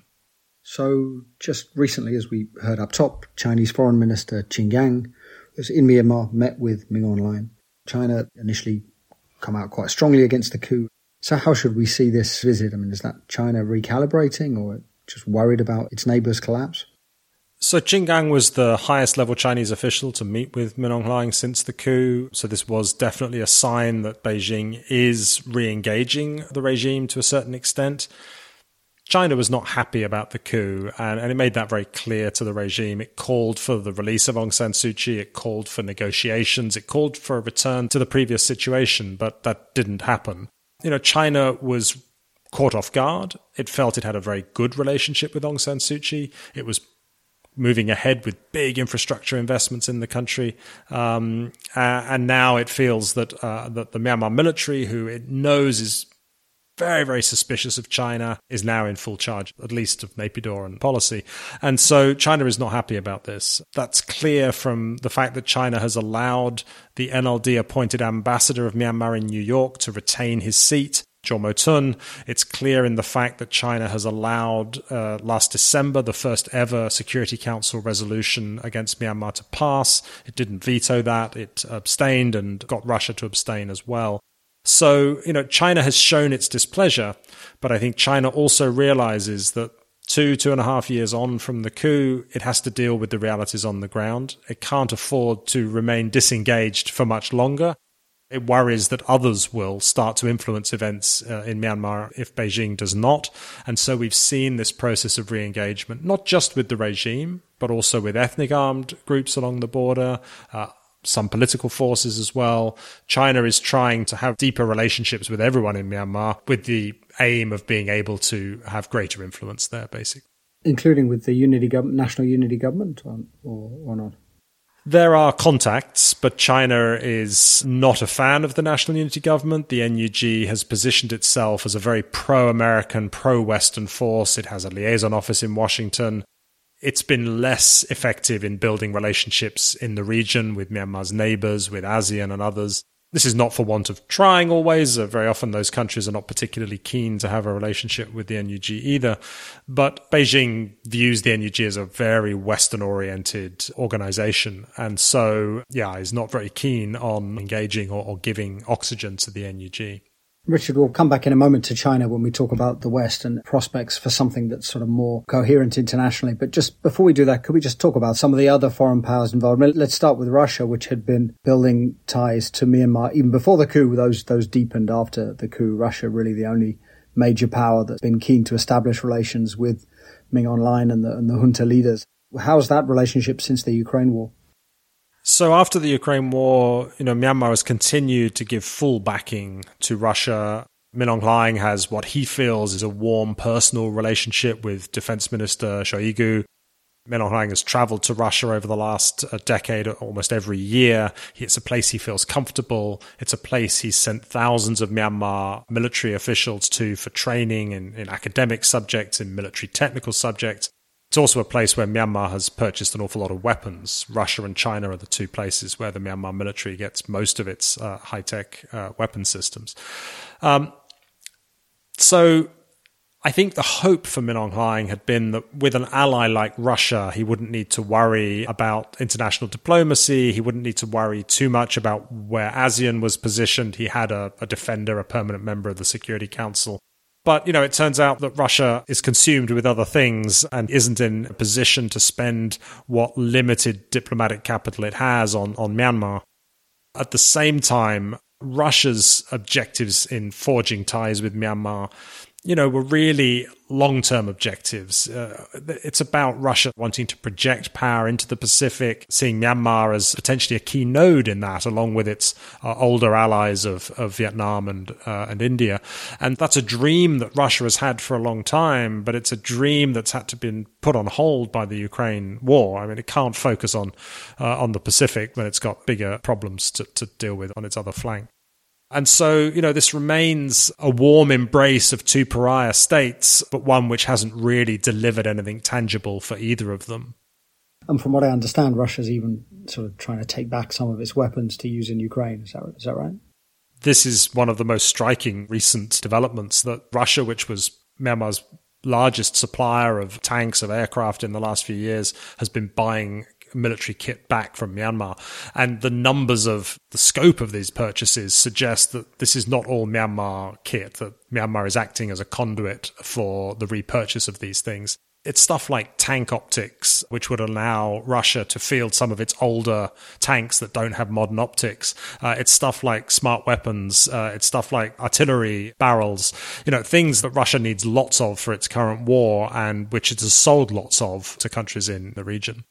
So just recently, as we heard up top, Chinese Foreign Minister Qin Gang was in Myanmar, met with Min Aung Hlaing. China initially come out quite strongly against the coup. So how should we see this visit? I mean, is that China recalibrating or just worried about its neighbour's collapse? So Qin Gang was the highest level Chinese official to meet with Min Aung Hlaing since the coup. So this was definitely a sign that Beijing is re-engaging the regime to a certain extent. China was not happy about the coup, and, and, it made that very clear to the regime. It called for the release of Aung San Suu Kyi, it called for negotiations, it called for a return to the previous situation, but that didn't happen. You know, China was caught off guard. It felt it had a very good relationship with Aung San Suu Kyi. It was moving ahead with big infrastructure investments in the country, um, and now it feels that uh, that the Myanmar military, who it knows is very, very suspicious of China, is now in full charge, at least of Naypyidaw policy. And so China is not happy about this. That's clear from the fact that China has allowed the NLD appointed ambassador of Myanmar in New York to retain his seat. Tun. It's clear in the fact that China has allowed uh, last December the first ever Security Council resolution against Myanmar to pass. It didn't veto that. It abstained and got Russia to abstain as well. So, you know, China has shown its displeasure, but I think China also realizes that two, two and a half years on from the coup, it has to deal with the realities on the ground. It can't afford to remain disengaged for much longer. It worries that others will start to influence events uh, in Myanmar if Beijing does not. And so we've seen this process of re engagement, not just with the regime, but also with ethnic armed groups along the border. Uh, some political forces as well. China is trying to have deeper relationships with everyone in Myanmar with the aim of being able to have greater influence there, basically. Including with the unity government, national unity government, or, or, or not? There are contacts, but China is not a fan of the National Unity Government. The NUG has positioned itself as a very pro American, pro Western force. It has a liaison office in Washington it's been less effective in building relationships in the region with Myanmar's neighbors, with ASEAN and others. This is not for want of trying always. Uh, very often those countries are not particularly keen to have a relationship with the NUG either. But Beijing views the NUG as a very Western oriented organization. And so, yeah, is not very keen on engaging or, or giving oxygen to the NUG. Richard, we'll come back in a moment to China when we talk about the West and prospects for something that's sort of more coherent internationally. But just before we do that, could we just talk about some of the other foreign powers involved? Let's start with Russia, which had been building ties to Myanmar even before the coup. Those those deepened after the coup. Russia really the only major power that's been keen to establish relations with Min Aung Hlaing and the, and the junta leaders. How's that relationship since the Ukraine war? So after the Ukraine war, you know, Myanmar has continued to give full backing to Russia. Min Aung Hlaing has what he feels is a warm personal relationship with Defense Minister Shoigu. Min Aung Hlaing has traveled to Russia over the last uh, decade, almost every year. It's a place he feels comfortable. It's a place he's sent thousands of Myanmar military officials to for training in, in academic subjects, in military technical subjects. It's also a place where Myanmar has purchased an awful lot of weapons. Russia and China are the two places where the Myanmar military gets most of its uh, high tech uh, weapon systems. Um, so I think the hope for Min Aung Hlaing had been that with an ally like Russia, he wouldn't need to worry about international diplomacy. He wouldn't need to worry too much about where ASEAN was positioned. He had a, a defender, a permanent member of the Security Council but, you know, it turns out that Russia is consumed with other things and isn't in a position to spend what limited diplomatic capital it has on, on Myanmar. At the same time, Russia's objectives in forging ties with Myanmar you know, were really long term objectives. Uh, it's about Russia wanting to project power into the Pacific, seeing Myanmar as potentially a key node in that, along with its uh, older allies of, of Vietnam and, uh, and India. And that's a dream that Russia has had for a long time, but it's a dream that's had to be put on hold by the Ukraine war. I mean, it can't focus on, uh, on the Pacific when it's got bigger problems to, to deal with on its other flank. And so, you know, this remains a warm embrace of two pariah states, but one which hasn't really delivered anything tangible for either of them. And from what I understand, Russia's even sort of trying to take back some of its weapons to use in Ukraine. Is that, is that right? This is one of the most striking recent developments that Russia, which was Myanmar's largest supplier of tanks, of aircraft in the last few years, has been buying military kit back from Myanmar. And the numbers of the scope of these purchases suggest that this is not all Myanmar kit, that Myanmar is acting as a conduit for the repurchase of these things. It's stuff like tank optics, which would allow Russia to field some of its older tanks that don't have modern optics. Uh, it's stuff like smart weapons. Uh, it's stuff like artillery barrels. You know, things that Russia needs lots of for its current war and which it has sold lots of to countries in the region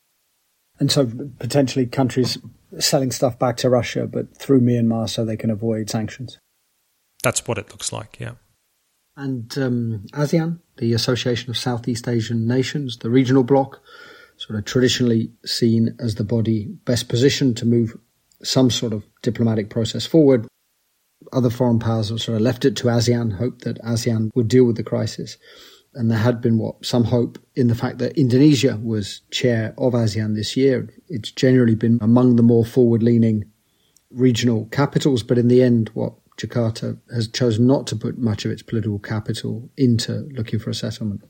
and so potentially countries selling stuff back to Russia, but through Myanmar so they can avoid sanctions. That's what it looks like, yeah. And um, ASEAN, the Association of Southeast Asian Nations, the regional bloc, sort of traditionally seen as the body best positioned to move some sort of diplomatic process forward. Other foreign powers have sort of left it to ASEAN, hoped that ASEAN would deal with the crisis and there had been what some hope in the fact that Indonesia was chair of ASEAN this year. It's generally been among the more forward-leaning regional capitals, but in the end, what Jakarta has chosen not to put much of its political capital into looking for a settlement.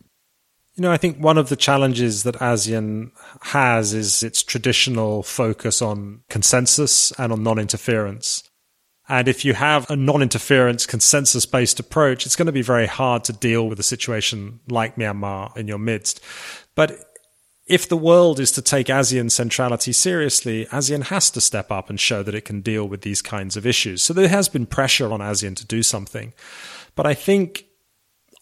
You know, I think one of the challenges that ASEAN has is its traditional focus on consensus and on non-interference. And if you have a non interference, consensus based approach, it's going to be very hard to deal with a situation like Myanmar in your midst. But if the world is to take ASEAN centrality seriously, ASEAN has to step up and show that it can deal with these kinds of issues. So there has been pressure on ASEAN to do something. But I think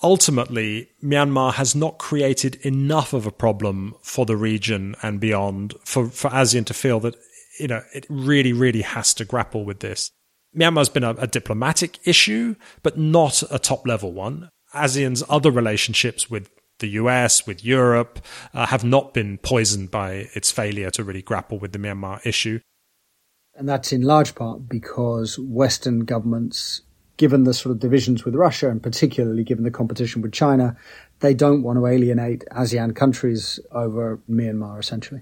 ultimately, Myanmar has not created enough of a problem for the region and beyond for, for ASEAN to feel that, you know, it really, really has to grapple with this. Myanmar's been a, a diplomatic issue, but not a top level one. ASEAN's other relationships with the US, with Europe, uh, have not been poisoned by its failure to really grapple with the Myanmar issue. And that's in large part because Western governments, given the sort of divisions with Russia and particularly given the competition with China, they don't want to alienate ASEAN countries over Myanmar essentially.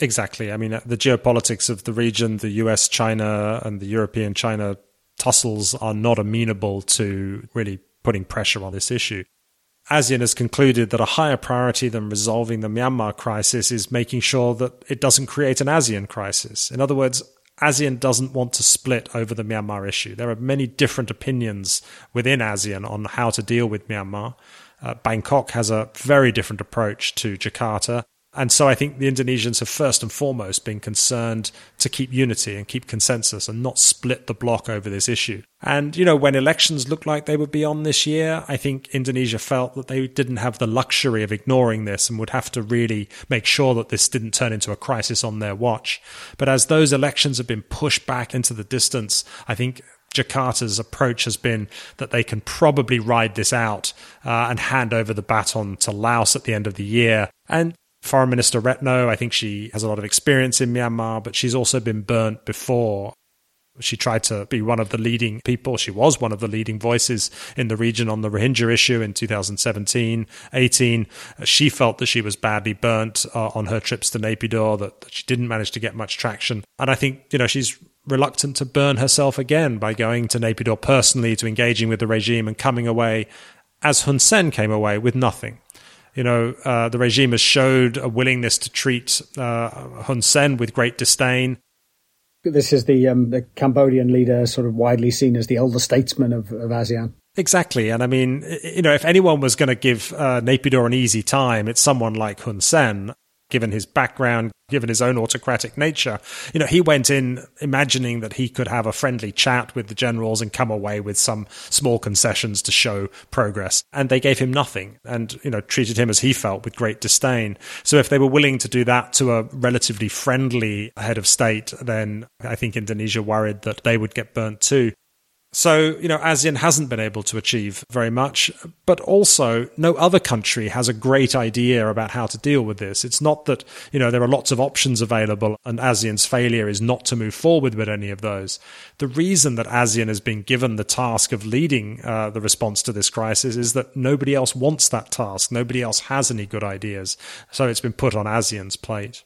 Exactly. I mean, the geopolitics of the region, the US China and the European China tussles are not amenable to really putting pressure on this issue. ASEAN has concluded that a higher priority than resolving the Myanmar crisis is making sure that it doesn't create an ASEAN crisis. In other words, ASEAN doesn't want to split over the Myanmar issue. There are many different opinions within ASEAN on how to deal with Myanmar. Uh, Bangkok has a very different approach to Jakarta. And so I think the Indonesians have first and foremost been concerned to keep unity and keep consensus and not split the bloc over this issue. And, you know, when elections looked like they would be on this year, I think Indonesia felt that they didn't have the luxury of ignoring this and would have to really make sure that this didn't turn into a crisis on their watch. But as those elections have been pushed back into the distance, I think Jakarta's approach has been that they can probably ride this out uh, and hand over the baton to Laos at the end of the year. And Foreign Minister Retno, I think she has a lot of experience in Myanmar, but she's also been burnt before. She tried to be one of the leading people. She was one of the leading voices in the region on the Rohingya issue in 2017 18. She felt that she was badly burnt uh, on her trips to Naypyidaw, that, that she didn't manage to get much traction. And I think, you know, she's reluctant to burn herself again by going to Naypyidaw personally, to engaging with the regime and coming away as Hun Sen came away with nothing you know, uh, the regime has showed a willingness to treat uh, Hun Sen with great disdain. This is the um, the Cambodian leader, sort of widely seen as the elder statesman of, of ASEAN. Exactly, and I mean, you know, if anyone was going to give uh, Naypyidaw an easy time, it's someone like Hun Sen. given his background, given his own autocratic nature. You know, he went in imagining that he could have a friendly chat with the generals and come away with some small concessions to show progress. And they gave him nothing and, you know, treated him as he felt with great disdain. So if they were willing to do that to a relatively friendly head of state, then I think Indonesia worried that they would get burnt too. So, you know, ASEAN hasn't been able to achieve very much, but also no other country has a great idea about how to deal with this. It's not that, you know, there are lots of options available and ASEAN's failure is not to move forward with any of those. The reason that ASEAN has been given the task of leading uh, the response to this crisis is that nobody else wants that task. Nobody else has any good ideas. So it's been put on ASEAN's plate.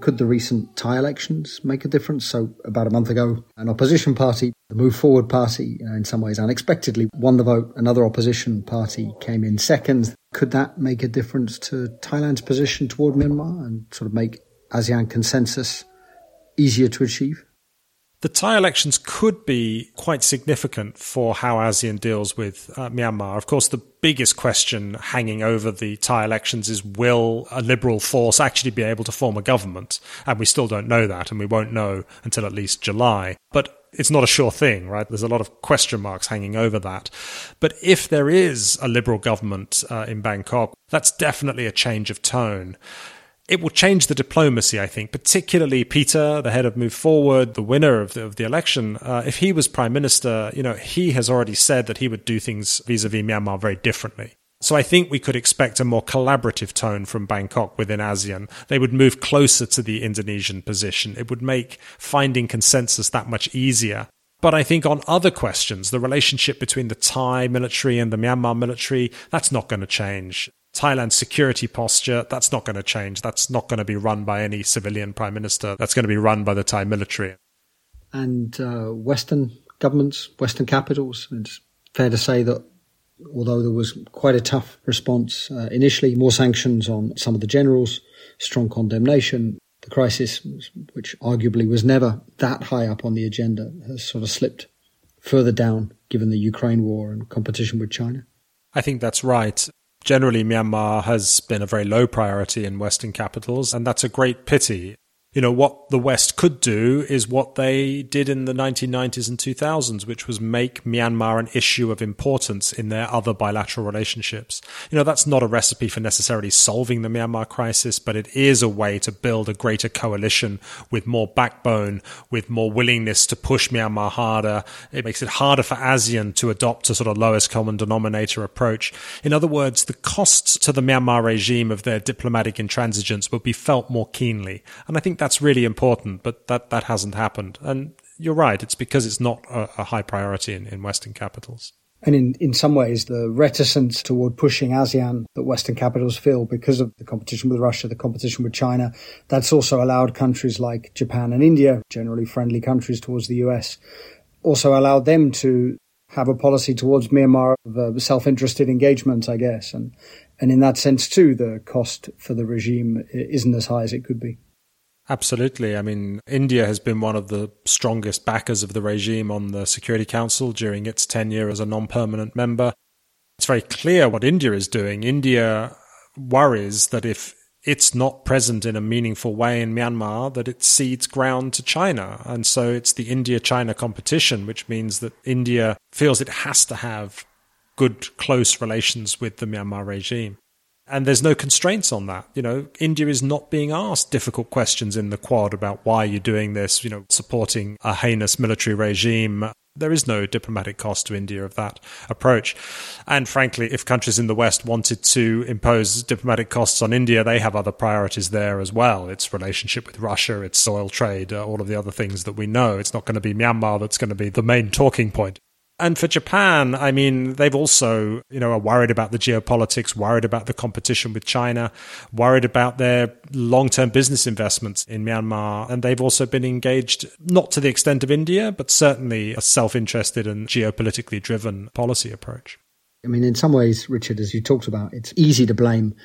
Could the recent Thai elections make a difference? So, about a month ago, an opposition party, the Move Forward Party, uh, in some ways unexpectedly won the vote. Another opposition party came in second. Could that make a difference to Thailand's position toward Myanmar and sort of make ASEAN consensus easier to achieve? The Thai elections could be quite significant for how ASEAN deals with uh, Myanmar. Of course, the biggest question hanging over the Thai elections is will a liberal force actually be able to form a government? And we still don't know that, and we won't know until at least July. But it's not a sure thing, right? There's a lot of question marks hanging over that. But if there is a liberal government uh, in Bangkok, that's definitely a change of tone it will change the diplomacy, I think, particularly Pita, the head of Move Forward, the winner of the, of the election. Uh, if he was prime minister, you know, he has already said that he would do things vis-a-vis Myanmar very differently. So I think we could expect a more collaborative tone from Bangkok within ASEAN. They would move closer to the Indonesian position. It would make finding consensus that much easier. But I think on other questions, the relationship between the Thai military and the Myanmar military, that's not going to change. Thailand's security posture, that's not going to change. That's not going to be run by any civilian prime minister. That's going to be run by the Thai military. And uh, Western governments, Western capitals, it's fair to say that although there was quite a tough response uh, initially, more sanctions on some of the generals, strong condemnation, the crisis, which arguably was never that high up on the agenda, has sort of slipped further down given the Ukraine war and competition with China. I think that's right generally Myanmar has been a very low priority in Western capitals, and that's a great pity you know, what the West could do is what they did in the 1990s and 2000s, which was make Myanmar an issue of importance in their other bilateral relationships. You know, that's not a recipe for necessarily solving the Myanmar crisis, but it is a way to build a greater coalition with more backbone, with more willingness to push Myanmar harder. It makes it harder for ASEAN to adopt a sort of lowest common denominator approach. In other words, the costs to the Myanmar regime of their diplomatic intransigence will be felt more keenly. And I think that's really important, but that, that hasn't happened. And you're right, it's because it's not a, a high priority in, in Western capitals. And in, in some ways, the reticence toward pushing ASEAN that Western capitals feel because of the competition with Russia, the competition with China, that's also allowed countries like Japan and India, generally friendly countries towards the US, also allowed them to have a policy towards Myanmar of uh, self-interested engagement, I guess. And, and in that sense, too, the cost for the regime isn't as high as it could be. Absolutely. I mean, India has been one of the strongest backers of the regime on the Security Council during its tenure as a non permanent member. It's very clear what India is doing. India worries that if it's not present in a meaningful way in Myanmar, that it cedes ground to China. And so it's the India China competition, which means that India feels it has to have good, close relations with the Myanmar regime. And there's no constraints on that. You know, India is not being asked difficult questions in the Quad about why you're doing this, you know, supporting a heinous military regime. There is no diplomatic cost to India of that approach. And frankly, if countries in the West wanted to impose diplomatic costs on India, they have other priorities there as well. Its relationship with Russia, its oil trade, uh, all of the other things that we know. It's not going to be Myanmar that's going to be the main talking point. And for Japan, I mean, they've also, you know, are worried about the geopolitics, worried about the competition with China, worried about their long term business investments in Myanmar. And they've also been engaged, not to the extent of India, but certainly a self interested and geopolitically driven policy approach. I mean, in some ways, Richard, as you talked about, it's easy to blame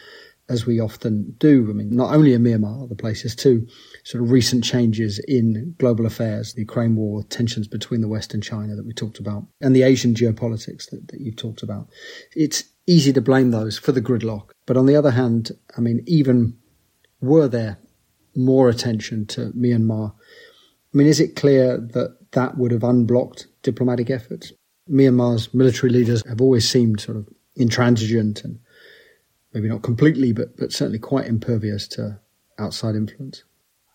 as we often do. I mean, not only in Myanmar, other places too, sort of recent changes in global affairs, the Ukraine war, tensions between the West and China that we talked about, and the Asian geopolitics that, that you've talked about. It's easy to blame those for the gridlock. But on the other hand, I mean, even were there more attention to Myanmar, I mean, is it clear that that would have unblocked diplomatic efforts? Myanmar's military leaders have always seemed sort of intransigent and maybe not completely, but, but certainly quite impervious to outside influence.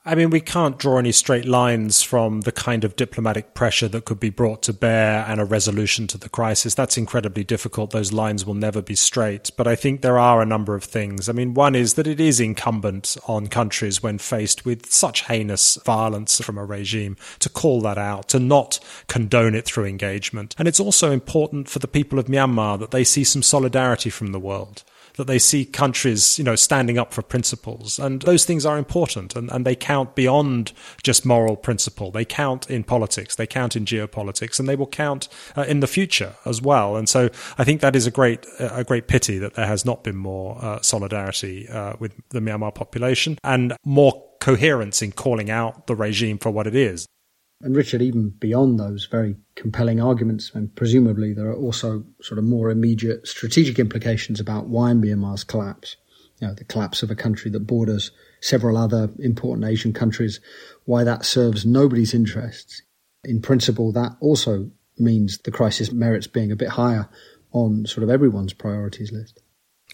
I mean, we can't draw any straight lines from the kind of diplomatic pressure that could be brought to bear and a resolution to the crisis. That's incredibly difficult. Those lines will never be straight. But I think there are a number of things. I mean, one is that it is incumbent on countries when faced with such heinous violence from a regime to call that out, to not condone it through engagement. And it's also important for the people of Myanmar that they see some solidarity from the world that they see countries, you know, standing up for principles. And those things are important and, and they count beyond just moral principle. They count in politics, they count in geopolitics, and they will count uh, in the future as well. And so I think that is a great, a great pity that there has not been more uh, solidarity uh, with the Myanmar population and more coherence in calling out the regime for what it is. And Richard, even beyond those very compelling arguments, and presumably there are also sort of more immediate strategic implications about why Myanmar's collapse, you know, the collapse of a country that borders several other important Asian countries, why that serves nobody's interests. In principle, that also means the crisis merits being a bit higher on sort of everyone's priorities list.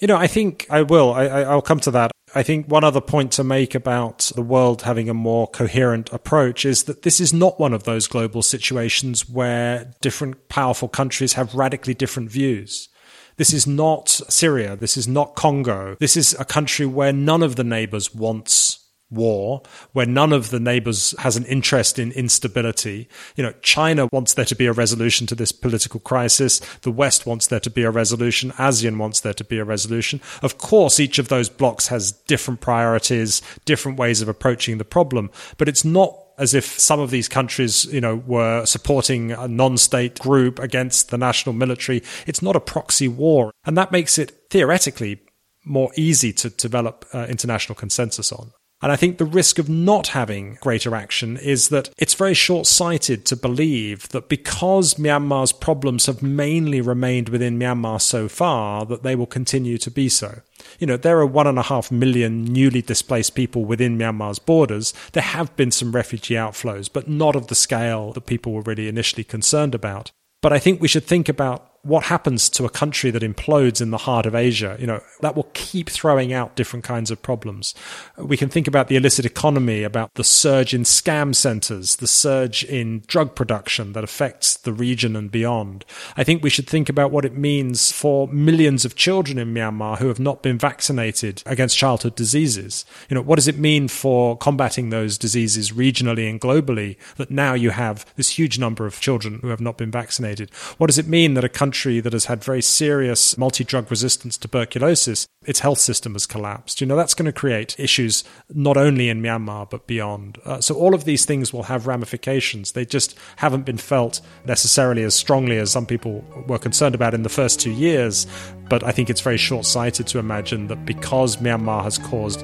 You know, I think I will. I, will come to that. I think one other point to make about the world having a more coherent approach is that this is not one of those global situations where different powerful countries have radically different views. This is not Syria. This is not Congo. This is a country where none of the neighbors wants war where none of the neighbors has an interest in instability. You know, China wants there to be a resolution to this political crisis. The West wants there to be a resolution. ASEAN wants there to be a resolution. Of course, each of those blocks has different priorities, different ways of approaching the problem, but it's not as if some of these countries, you know, were supporting a non-state group against the national military. It's not a proxy war. And that makes it theoretically more easy to develop uh, international consensus on. And I think the risk of not having greater action is that it's very short sighted to believe that because Myanmar's problems have mainly remained within Myanmar so far, that they will continue to be so. You know, there are one and a half million newly displaced people within Myanmar's borders. There have been some refugee outflows, but not of the scale that people were really initially concerned about. But I think we should think about what happens to a country that implodes in the heart of Asia, you know, that will keep throwing out different kinds of problems. We can think about the illicit economy, about the surge in scam centers, the surge in drug production that affects the region and beyond. I think we should think about what it means for millions of children in Myanmar who have not been vaccinated against childhood diseases. You know, what does it mean for combating those diseases regionally and globally that now you have this huge number of children who have not been vaccinated? What does it mean that a country country that has had very serious multi drug resistance tuberculosis, its health system has collapsed. You know, that's going to create issues not only in Myanmar, but beyond. Uh, so all of these things will have ramifications. They just haven't been felt necessarily as strongly as some people were concerned about in the first two years. But I think it's very short sighted to imagine that because Myanmar has caused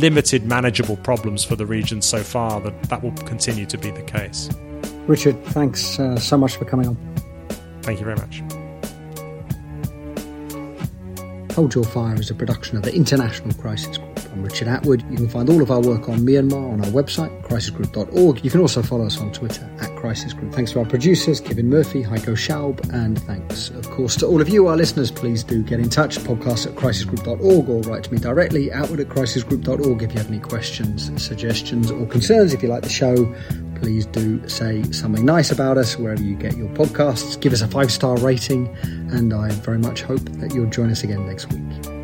limited manageable problems for the region so far, that that will continue to be the case. Richard, thanks uh, so much for coming on. Thank you very much. Hold Your Fire is a production of the International Crisis Group. I'm Richard Atwood. You can find all of our work on Myanmar on our website, crisisgroup.org. You can also follow us on Twitter at Crisis Group. Thanks to our producers, Kevin Murphy, Heiko Schaub, and thanks, of course, to all of you, our listeners. Please do get in touch, podcast at crisisgroup.org or write to me directly, outward at crisisgroup.org if you have any questions, suggestions, or concerns. If you like the show, please do say something nice about us wherever you get your podcasts. Give us a five star rating, and I very much hope that you'll join us again next week.